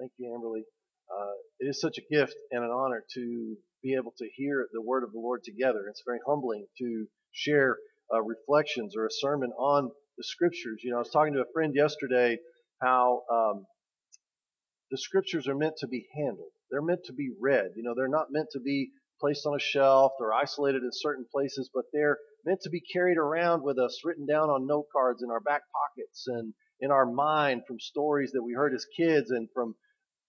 Thank you, Amberly. Uh, it is such a gift and an honor to be able to hear the word of the Lord together. It's very humbling to share uh, reflections or a sermon on the scriptures. You know, I was talking to a friend yesterday how um, the scriptures are meant to be handled. They're meant to be read. You know, they're not meant to be placed on a shelf or isolated in certain places, but they're meant to be carried around with us, written down on note cards in our back pockets and in our mind from stories that we heard as kids and from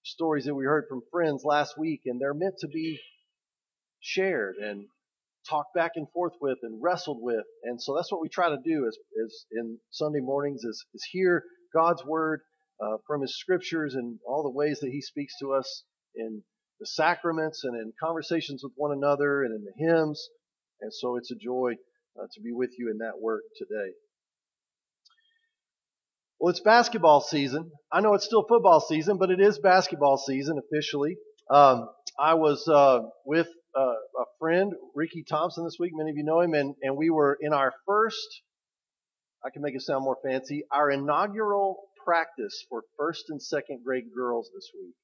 stories that we heard from friends last week. And they're meant to be shared and talked back and forth with and wrestled with. And so that's what we try to do as, as in Sunday mornings is, is hear God's word uh, from his scriptures and all the ways that he speaks to us in the sacraments and in conversations with one another and in the hymns. And so it's a joy uh, to be with you in that work today. Well, it's basketball season. I know it's still football season, but it is basketball season officially. Um, I was uh, with uh, a friend, Ricky Thompson, this week. Many of you know him, and, and we were in our first. I can make it sound more fancy. Our inaugural practice for first and second grade girls this week.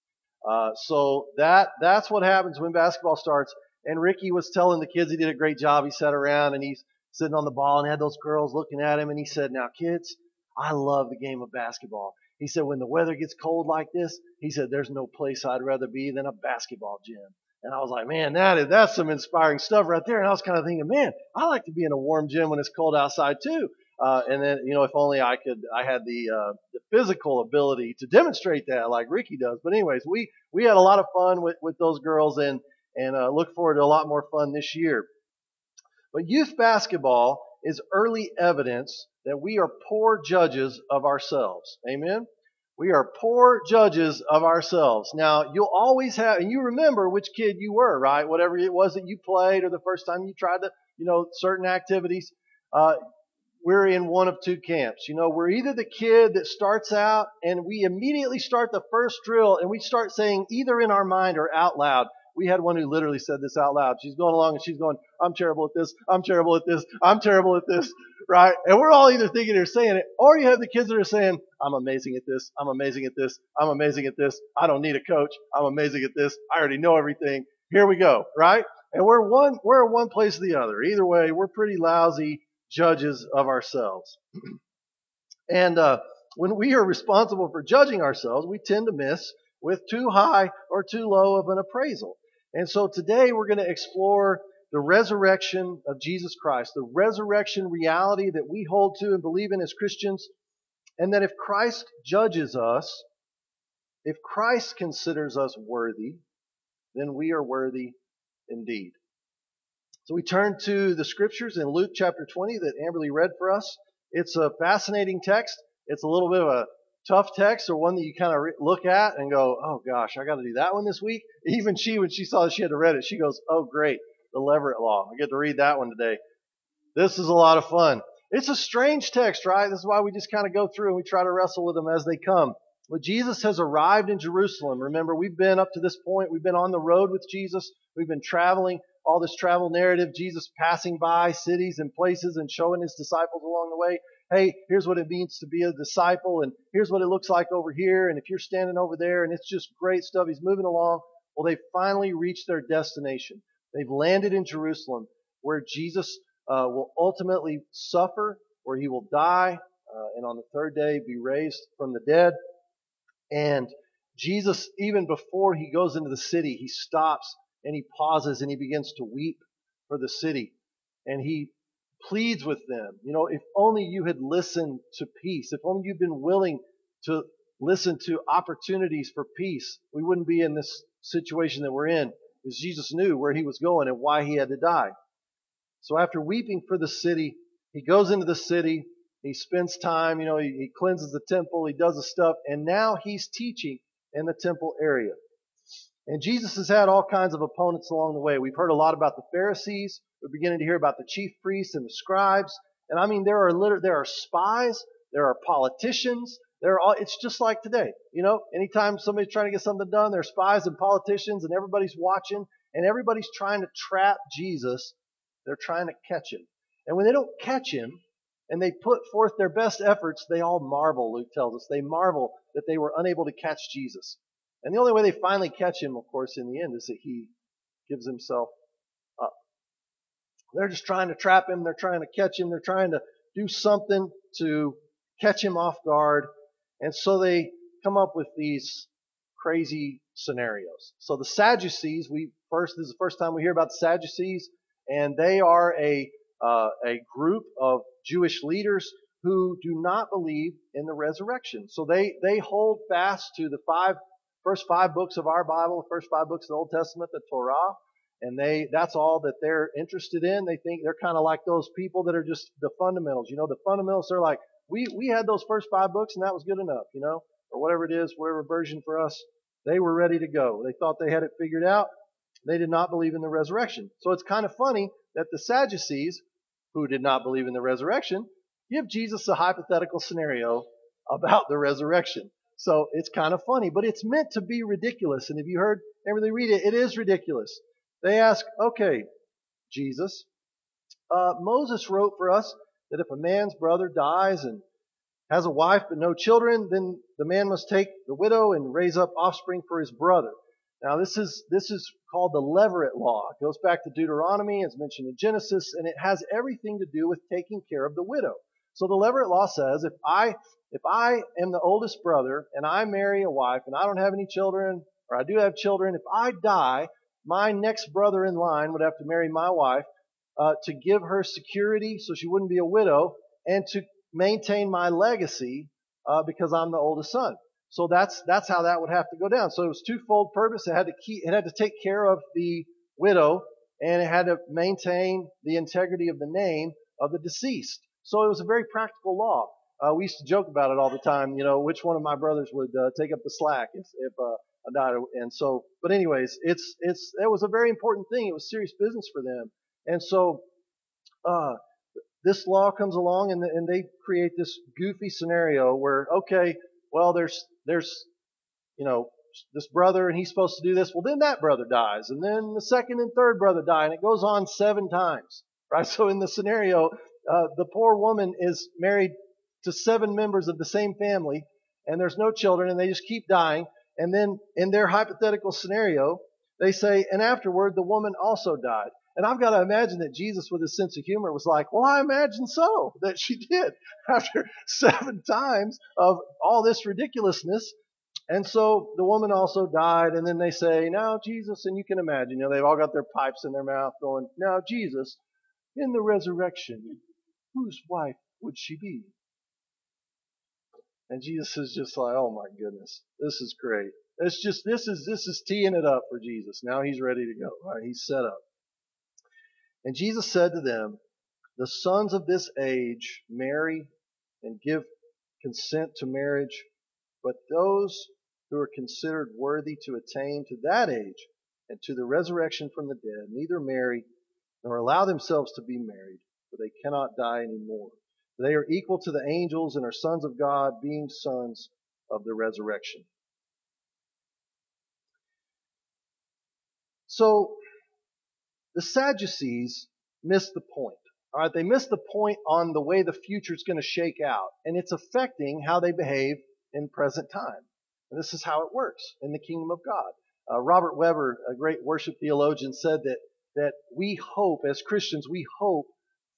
Uh, so that that's what happens when basketball starts. And Ricky was telling the kids he did a great job. He sat around and he's sitting on the ball and had those girls looking at him, and he said, "Now, kids." I love the game of basketball. He said, when the weather gets cold like this, he said, there's no place I'd rather be than a basketball gym. And I was like, man, that is, that's some inspiring stuff right there. And I was kind of thinking, man, I like to be in a warm gym when it's cold outside too. Uh, and then, you know, if only I could, I had the, uh, the physical ability to demonstrate that like Ricky does. But anyways, we, we had a lot of fun with, with those girls and, and, uh, look forward to a lot more fun this year. But youth basketball is early evidence that we are poor judges of ourselves. Amen? We are poor judges of ourselves. Now, you'll always have, and you remember which kid you were, right? Whatever it was that you played or the first time you tried to, you know, certain activities. Uh, we're in one of two camps. You know, we're either the kid that starts out and we immediately start the first drill and we start saying either in our mind or out loud, we had one who literally said this out loud. She's going along and she's going, I'm terrible at this. I'm terrible at this. I'm terrible at this. Right? And we're all either thinking or saying it, or you have the kids that are saying, I'm amazing at this. I'm amazing at this. I'm amazing at this. I don't need a coach. I'm amazing at this. I already know everything. Here we go. Right? And we're one, we're one place or the other. Either way, we're pretty lousy judges of ourselves. and, uh, when we are responsible for judging ourselves, we tend to miss with too high or too low of an appraisal. And so today we're going to explore the resurrection of Jesus Christ, the resurrection reality that we hold to and believe in as Christians, and that if Christ judges us, if Christ considers us worthy, then we are worthy indeed. So we turn to the scriptures in Luke chapter 20 that Amberly read for us. It's a fascinating text. It's a little bit of a tough text or one that you kind of re- look at and go, oh gosh, I got to do that one this week. Even she, when she saw that she had to read it, she goes, oh great, the Levirate Law. I get to read that one today. This is a lot of fun. It's a strange text, right? This is why we just kind of go through and we try to wrestle with them as they come. But Jesus has arrived in Jerusalem. Remember, we've been up to this point, we've been on the road with Jesus. We've been traveling all this travel narrative, Jesus passing by cities and places and showing his disciples along the way hey, here's what it means to be a disciple, and here's what it looks like over here, and if you're standing over there, and it's just great stuff. He's moving along. Well, they finally reached their destination. They've landed in Jerusalem, where Jesus uh, will ultimately suffer, where he will die, uh, and on the third day be raised from the dead. And Jesus, even before he goes into the city, he stops and he pauses and he begins to weep for the city. And he pleads with them. You know, if only you had listened to peace, if only you'd been willing to listen to opportunities for peace, we wouldn't be in this situation that we're in. Because Jesus knew where he was going and why he had to die. So after weeping for the city, he goes into the city, he spends time, you know, he, he cleanses the temple, he does the stuff, and now he's teaching in the temple area. And Jesus has had all kinds of opponents along the way. We've heard a lot about the Pharisees. We're beginning to hear about the chief priests and the scribes. And I mean, there are liter- there are spies, there are politicians, there are all, it's just like today. You know, anytime somebody's trying to get something done, there are spies and politicians and everybody's watching and everybody's trying to trap Jesus. They're trying to catch him. And when they don't catch him and they put forth their best efforts, they all marvel, Luke tells us. They marvel that they were unable to catch Jesus. And the only way they finally catch him, of course, in the end is that he gives himself. They're just trying to trap him. They're trying to catch him. They're trying to do something to catch him off guard. And so they come up with these crazy scenarios. So the Sadducees, we first, this is the first time we hear about the Sadducees, and they are a, uh, a group of Jewish leaders who do not believe in the resurrection. So they, they hold fast to the five, first five books of our Bible, the first five books of the Old Testament, the Torah, and they, that's all that they're interested in. They think they're kind of like those people that are just the fundamentals. You know, the fundamentals, they're like, we, we had those first five books and that was good enough, you know, or whatever it is, whatever version for us. They were ready to go. They thought they had it figured out. They did not believe in the resurrection. So it's kind of funny that the Sadducees, who did not believe in the resurrection, give Jesus a hypothetical scenario about the resurrection. So it's kind of funny, but it's meant to be ridiculous. And if you heard everybody read it, it is ridiculous. They ask, okay, Jesus, uh, Moses wrote for us that if a man's brother dies and has a wife but no children, then the man must take the widow and raise up offspring for his brother. Now this is this is called the Levirate law. It goes back to Deuteronomy, it's mentioned in Genesis, and it has everything to do with taking care of the widow. So the Levirate law says if I if I am the oldest brother and I marry a wife and I don't have any children, or I do have children, if I die, my next brother in line would have to marry my wife uh, to give her security so she wouldn't be a widow and to maintain my legacy uh, because I'm the oldest son. So that's that's how that would have to go down. So it was twofold purpose. It had to keep, it had to take care of the widow, and it had to maintain the integrity of the name of the deceased. So it was a very practical law. Uh, we used to joke about it all the time. You know, which one of my brothers would uh, take up the slack if, if uh, died? And so, but anyways, it's it's it was a very important thing. It was serious business for them. And so, uh, this law comes along and, and they create this goofy scenario where, okay, well, there's, there's, you know, this brother and he's supposed to do this. Well, then that brother dies and then the second and third brother die and it goes on seven times, right? So in the scenario, uh, the poor woman is married to seven members of the same family and there's no children and they just keep dying. And then in their hypothetical scenario, they say, and afterward the woman also died. And I've got to imagine that Jesus, with his sense of humor, was like, well, I imagine so, that she did after seven times of all this ridiculousness. And so the woman also died. And then they say, now Jesus, and you can imagine, you know, they've all got their pipes in their mouth going, now Jesus, in the resurrection, whose wife would she be? And Jesus is just like, oh my goodness, this is great. It's just, this is, this is teeing it up for Jesus. Now he's ready to go. Right? He's set up. And Jesus said to them, The sons of this age marry and give consent to marriage, but those who are considered worthy to attain to that age and to the resurrection from the dead neither marry nor allow themselves to be married, for they cannot die any more. They are equal to the angels and are sons of God, being sons of the resurrection. So, the Sadducees missed the point. All right, they missed the point on the way the future is going to shake out, and it's affecting how they behave in present time. And this is how it works in the kingdom of God. Uh, Robert Webber, a great worship theologian, said that that we hope as Christians, we hope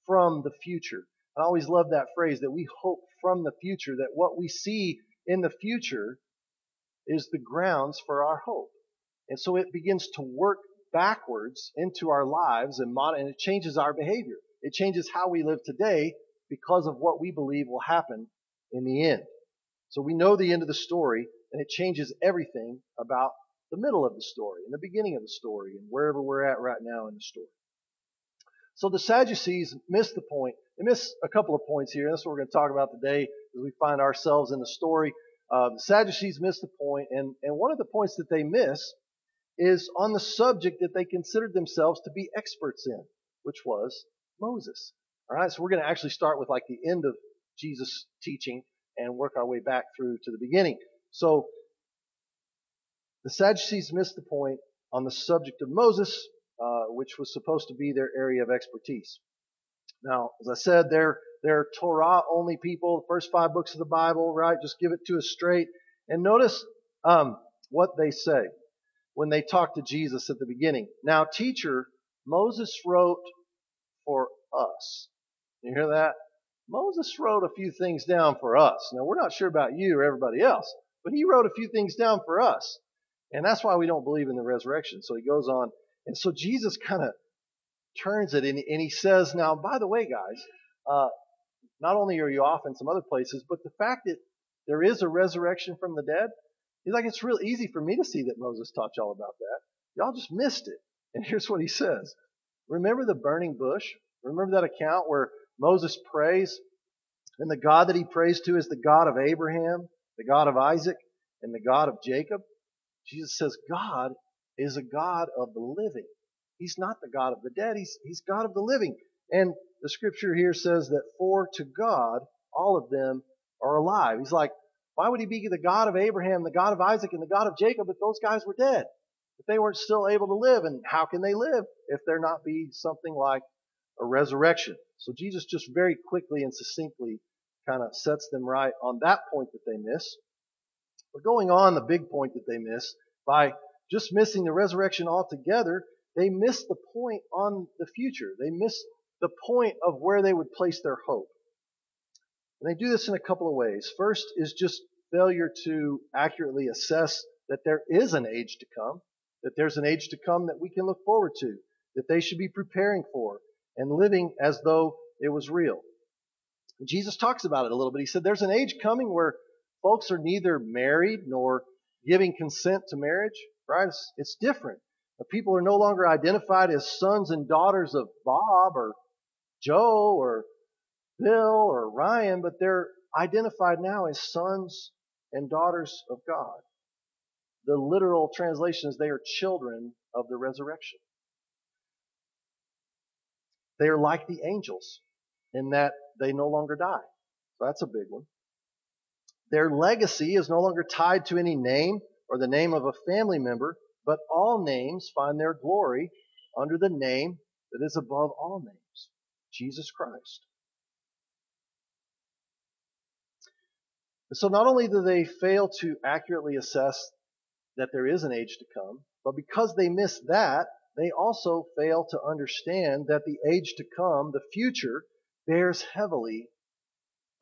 from the future. I always love that phrase that we hope from the future. That what we see in the future is the grounds for our hope, and so it begins to work backwards into our lives and, mod- and it changes our behavior. It changes how we live today because of what we believe will happen in the end. So we know the end of the story and it changes everything about the middle of the story and the beginning of the story and wherever we're at right now in the story. So the Sadducees miss the point. They miss a couple of points here. That's what we're going to talk about today as we find ourselves in the story. Uh, the Sadducees miss the point, and, and one of the points that they miss is on the subject that they considered themselves to be experts in, which was Moses. All right, so we're going to actually start with like the end of Jesus' teaching and work our way back through to the beginning. So the Sadducees missed the point on the subject of Moses, uh, which was supposed to be their area of expertise. Now, as I said, they're they're Torah only people, the first five books of the Bible, right? Just give it to us straight. And notice um, what they say when they talk to Jesus at the beginning. Now, teacher, Moses wrote for us. You hear that? Moses wrote a few things down for us. Now, we're not sure about you or everybody else, but he wrote a few things down for us. And that's why we don't believe in the resurrection. So he goes on. And so Jesus kind of turns it and, and, he says, Now, by the way, guys, uh, not only are you off in some other places, but the fact that there is a resurrection from the dead, he's like, It's real easy for me to see that Moses taught y'all about that. Y'all just missed it. And here's what he says Remember the burning bush? Remember that account where Moses prays, and the God that he prays to is the God of Abraham, the God of Isaac, and the God of Jacob? Jesus says God is a God of the living. He's not the God of the dead. He's, he's God of the living. And the scripture here says that for to God, all of them are alive. He's like, why would he be the God of Abraham, the God of Isaac, and the God of Jacob if those guys were dead? If they weren't still able to live? And how can they live if there not be something like a resurrection? So Jesus just very quickly and succinctly kind of sets them right on that point that they miss. But going on, the big point that they miss, by just missing the resurrection altogether, they miss the point on the future. They miss the point of where they would place their hope. And they do this in a couple of ways. First is just failure to accurately assess that there is an age to come, that there's an age to come that we can look forward to, that they should be preparing for, and living as though it was real. Jesus talks about it a little bit. He said there's an age coming where folks are neither married nor giving consent to marriage, right? It's, it's different. The people are no longer identified as sons and daughters of Bob or Joe or Bill or Ryan, but they're identified now as sons and daughters of God. The literal translation is they are children of the resurrection. They are like the angels in that they no longer die. So that's a big one. Their legacy is no longer tied to any name or the name of a family member, but all names find their glory under the name that is above all names, Jesus Christ. so not only do they fail to accurately assess that there is an age to come, but because they miss that, they also fail to understand that the age to come, the future, bears heavily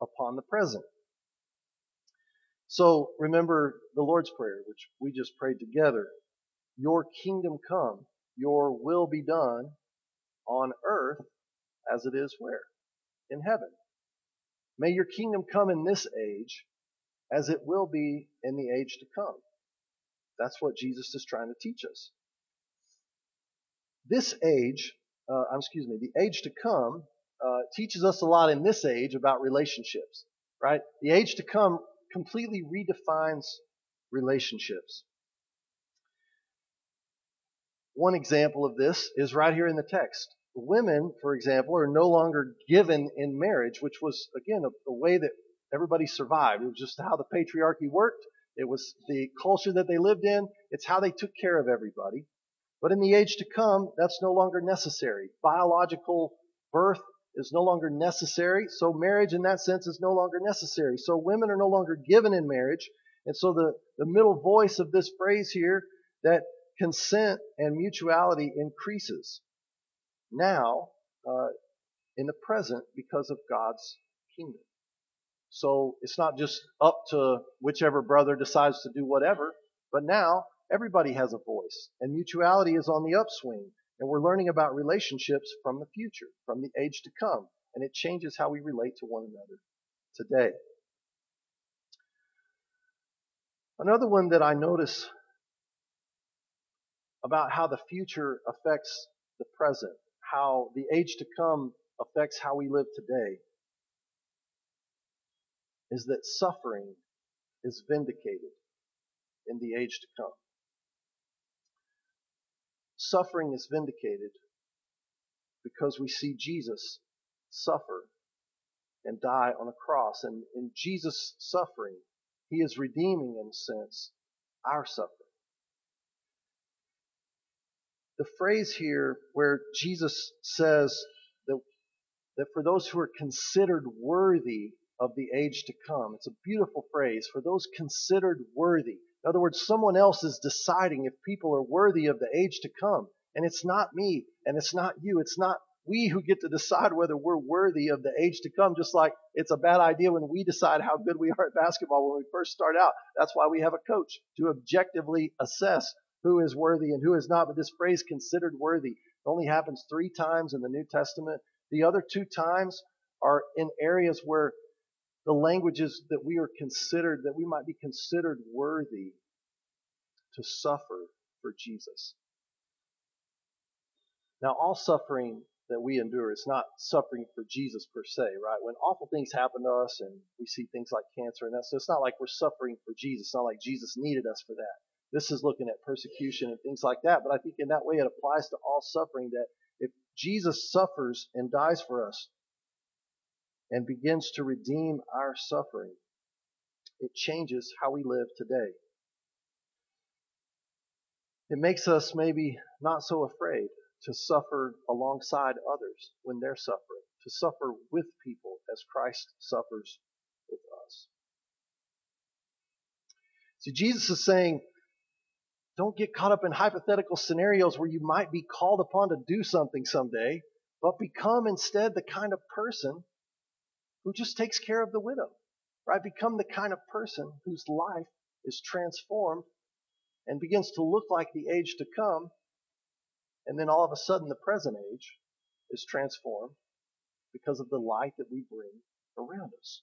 upon the present. So remember the Lord's Prayer, which we just prayed together. Your kingdom come, your will be done on earth as it is where? In heaven. May your kingdom come in this age as it will be in the age to come. That's what Jesus is trying to teach us. This age, uh, excuse me, the age to come uh, teaches us a lot in this age about relationships, right? The age to come completely redefines relationships. One example of this is right here in the text. Women, for example, are no longer given in marriage, which was, again, a, a way that everybody survived. It was just how the patriarchy worked. It was the culture that they lived in. It's how they took care of everybody. But in the age to come, that's no longer necessary. Biological birth is no longer necessary. So marriage in that sense is no longer necessary. So women are no longer given in marriage. And so the, the middle voice of this phrase here that consent and mutuality increases now uh, in the present because of God's kingdom. So it's not just up to whichever brother decides to do whatever, but now everybody has a voice and mutuality is on the upswing and we're learning about relationships from the future, from the age to come, and it changes how we relate to one another today. Another one that I notice about how the future affects the present, how the age to come affects how we live today, is that suffering is vindicated in the age to come. Suffering is vindicated because we see Jesus suffer and die on a cross. And in Jesus' suffering, he is redeeming, in a sense, our suffering. The phrase here where Jesus says that, that for those who are considered worthy of the age to come. It's a beautiful phrase for those considered worthy. In other words, someone else is deciding if people are worthy of the age to come. And it's not me and it's not you. It's not we who get to decide whether we're worthy of the age to come, just like it's a bad idea when we decide how good we are at basketball when we first start out. That's why we have a coach to objectively assess who is worthy and who is not. But this phrase considered worthy only happens three times in the New Testament. The other two times are in areas where the languages that we are considered, that we might be considered worthy to suffer for Jesus. Now, all suffering that we endure is not suffering for Jesus per se, right? When awful things happen to us and we see things like cancer and that, so it's not like we're suffering for Jesus. It's not like Jesus needed us for that. This is looking at persecution and things like that. But I think in that way it applies to all suffering that if Jesus suffers and dies for us and begins to redeem our suffering, it changes how we live today. It makes us maybe not so afraid to suffer alongside others when they're suffering, to suffer with people as Christ suffers with us. See, Jesus is saying, don't get caught up in hypothetical scenarios where you might be called upon to do something someday, but become instead the kind of person who just takes care of the widow, right? Become the kind of person whose life is transformed and begins to look like the age to come and then all of a sudden, the present age is transformed because of the light that we bring around us.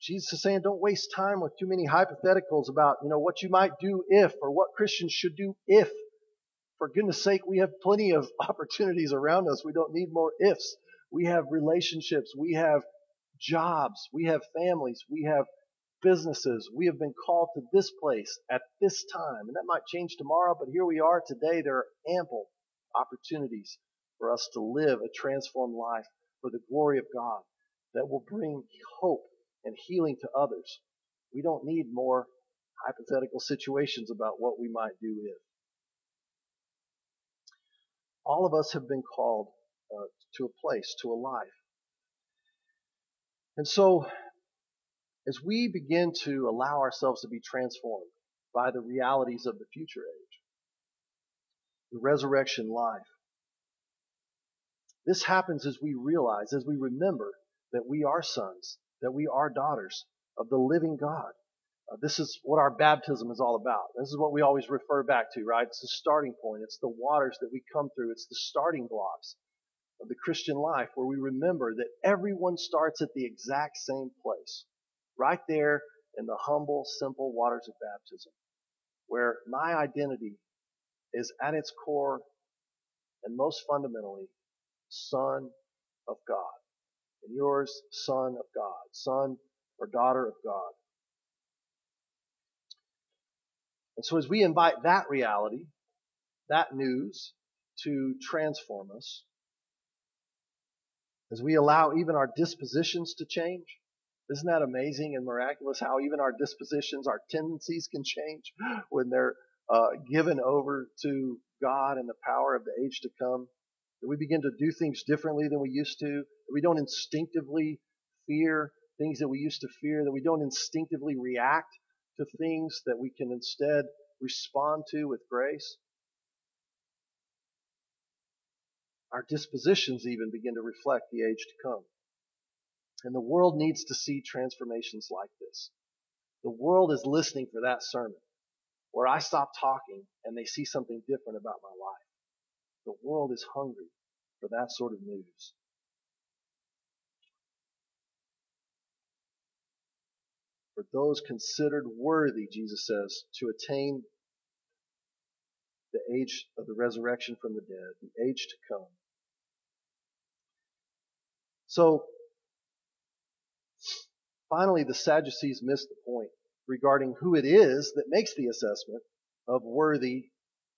Jesus is saying, don't waste time with too many hypotheticals about, you know, what you might do if or what Christians should do if. For goodness sake, we have plenty of opportunities around us. We don't need more ifs. We have relationships. We have jobs. We have families. We have businesses. We have been called to this place at this time. And that might change tomorrow, but here we are today. There are ample opportunities for us to live a transformed life for the glory of God that will bring hope and healing to others. We don't need more hypothetical situations about what we might do if. All of us have been called to a place, to a life. And so as we begin to allow ourselves to be transformed by the realities of the future age, the resurrection life. This happens as we realize, as we remember that we are sons, that we are daughters of the living God. Uh, this is what our baptism is all about. This is what we always refer back to, right? It's the starting point. It's the waters that we come through. It's the starting blocks of the Christian life where we remember that everyone starts at the exact same place right there in the humble, simple waters of baptism, where my identity is at its core and most fundamentally, Son of God. And yours, Son of God, Son or daughter of God. And so as we invite that reality, that news to transform us, as we allow even our dispositions to change, isn't that amazing and miraculous how even our dispositions, our tendencies can change when they're uh, given over to God and the power of the age to come? That we begin to do things differently than we used to. That we don't instinctively fear things that we used to fear. That we don't instinctively react to things that we can instead respond to with grace. Our dispositions even begin to reflect the age to come. And the world needs to see transformations like this. The world is listening for that sermon where I stop talking and they see something different about my life. The world is hungry for that sort of news. For those considered worthy, Jesus says, to attain the age of the resurrection from the dead, the age to come. So, Finally, the Sadducees missed the point regarding who it is that makes the assessment of worthy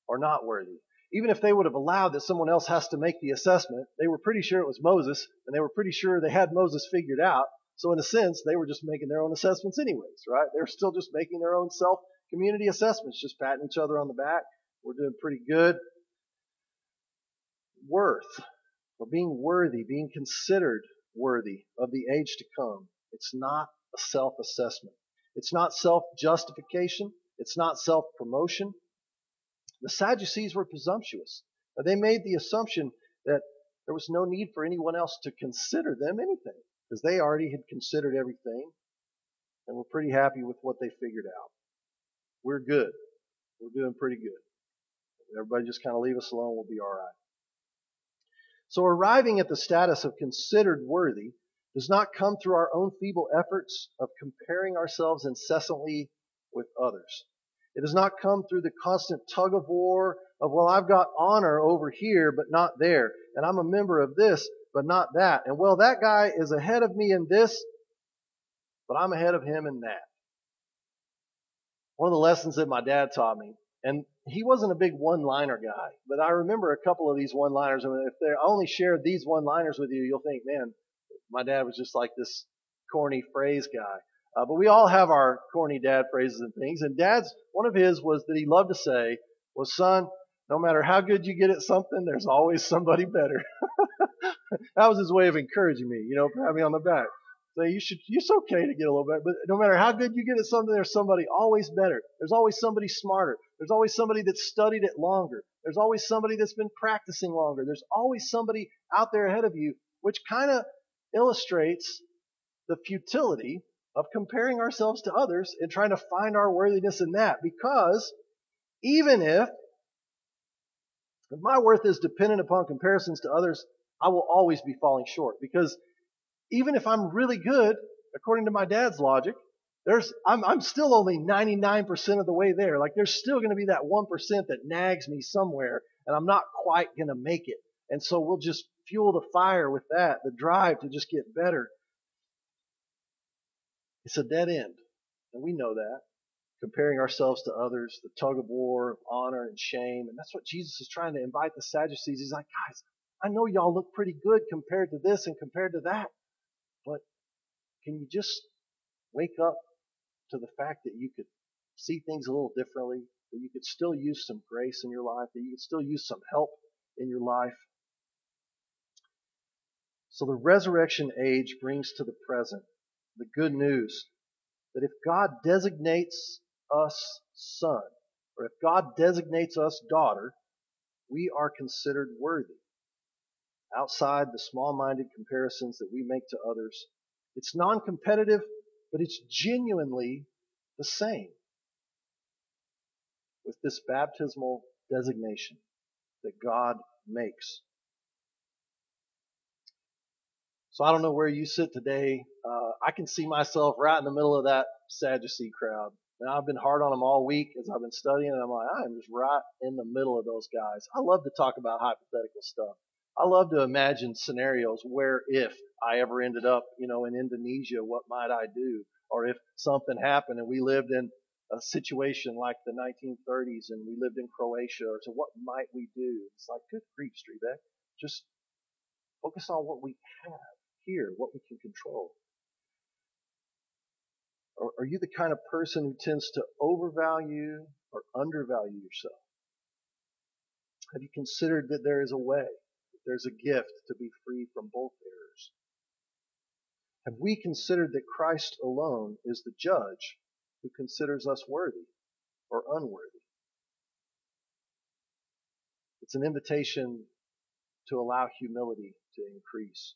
or not worthy. Even if they would have allowed that someone else has to make the assessment, they were pretty sure it was Moses, and they were pretty sure they had Moses figured out. So in a sense, they were just making their own assessments anyways, right? They're still just making their own self community assessments, just patting each other on the back. We're doing pretty good. Worth, or being worthy, being considered worthy of the age to come. It's not a self assessment. It's not self-justification. It's not self-promotion. The Sadducees were presumptuous. They made the assumption that there was no need for anyone else to consider them anything because they already had considered everything and were pretty happy with what they figured out. We're good. We're doing pretty good. Everybody just kind of leave us alone. We'll be all right. So arriving at the status of considered worthy does not come through our own feeble efforts of comparing ourselves incessantly with others. It does not come through the constant tug of war of, well, I've got honor over here, but not there. And I'm a member of this, but not that. And well, that guy is ahead of me in this, but I'm ahead of him in that. One of the lessons that my dad taught me, and he wasn't a big one-liner guy, but I remember a couple of these one-liners. I And if they only shared these one-liners with you, you'll think, man, my dad was just like this corny phrase guy. Uh, but we all have our corny dad phrases and things. And dad's, one of his was that he loved to say was, son, no matter how good you get at something, there's always somebody better. that was his way of encouraging me, you know, pat me on the back. Say, you should, it's okay to get a little better, but no matter how good you get at something, there's somebody always better. There's always somebody smarter. There's always somebody that's studied it longer. There's always somebody that's been practicing longer. There's always somebody out there ahead of you, which kind of illustrates the futility of comparing ourselves to others and trying to find our worthiness in that. Because even if, if my worth is dependent upon comparisons to others, I will always be falling short. Because even if I'm really good, according to my dad's logic, there's I'm, I'm still only 99% of the way there. Like there's still going to be that 1% that nags me somewhere, and I'm not quite going to make it. And so we'll just fuel the fire with that, the drive to just get better. It's a dead end. And we know that. Comparing ourselves to others, the tug of war of honor and shame. And that's what Jesus is trying to invite the Sadducees. He's like, guys, I know y'all look pretty good compared to this and compared to that. But can you just wake up to the fact that you could see things a little differently, that you could still use some grace in your life, that you could still use some help in your life? So the resurrection age brings to the present the good news that if God designates us son, or if God designates us daughter, we are considered worthy. Outside the small-minded comparisons that we make to others, it's non-competitive, but it's genuinely the same with this baptismal designation that God makes. So I don't know where you sit today. Uh, I can see myself right in the middle of that Sadducee crowd. And I've been hard on them all week as I've been studying, and I'm like, I'm just right in the middle of those guys. I love to talk about hypothetical stuff. I love to imagine scenarios where if I ever ended up, you know, in Indonesia, what might I do? Or if something happened and we lived in a situation like the 1930s and we lived in Croatia, or so what might we do? It's like, good grief, Strebeck. Just focus on what we have here, what we can control? Or are you the kind of person who tends to overvalue or undervalue yourself? Have you considered that there is a way, there's a gift to be free from both errors? Have we considered that Christ alone is the judge who considers us worthy or unworthy? It's an invitation to allow humility to increase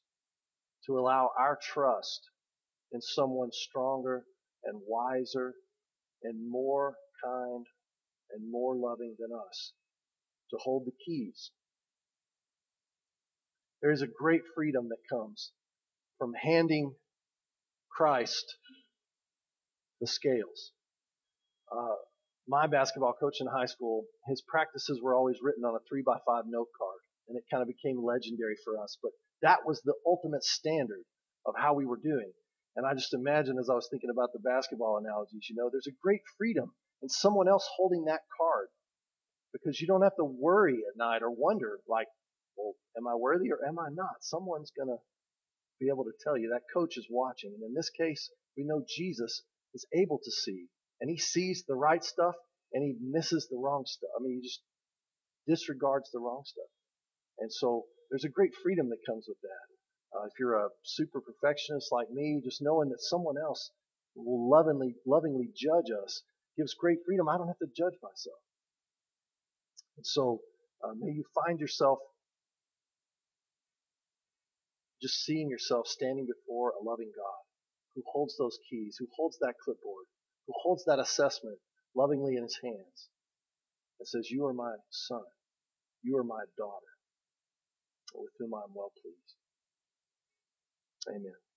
to allow our trust in someone stronger and wiser and more kind and more loving than us to hold the keys. There is a great freedom that comes from handing Christ the scales. Uh, my basketball coach in high school, his practices were always written on a three by five note card, and it kind of became legendary for us. But that was the ultimate standard of how we were doing. And I just imagine as I was thinking about the basketball analogies, you know, there's a great freedom in someone else holding that card because you don't have to worry at night or wonder like, am I worthy or am I not? Someone's going to be able to tell you that coach is watching. And in this case, we know Jesus is able to see and he sees the right stuff and he misses the wrong stuff. I mean, he just disregards the wrong stuff. And so there's a great freedom that comes with that. Uh, if you're a super perfectionist like me, just knowing that someone else will lovingly, lovingly judge us, gives great freedom. I don't have to judge myself. And so, uh, may you find yourself just seeing yourself standing before a loving God who holds those keys, who holds that clipboard, who holds that assessment lovingly in his hands and says, You are my son. You are my daughter, with whom I am well pleased. Amen.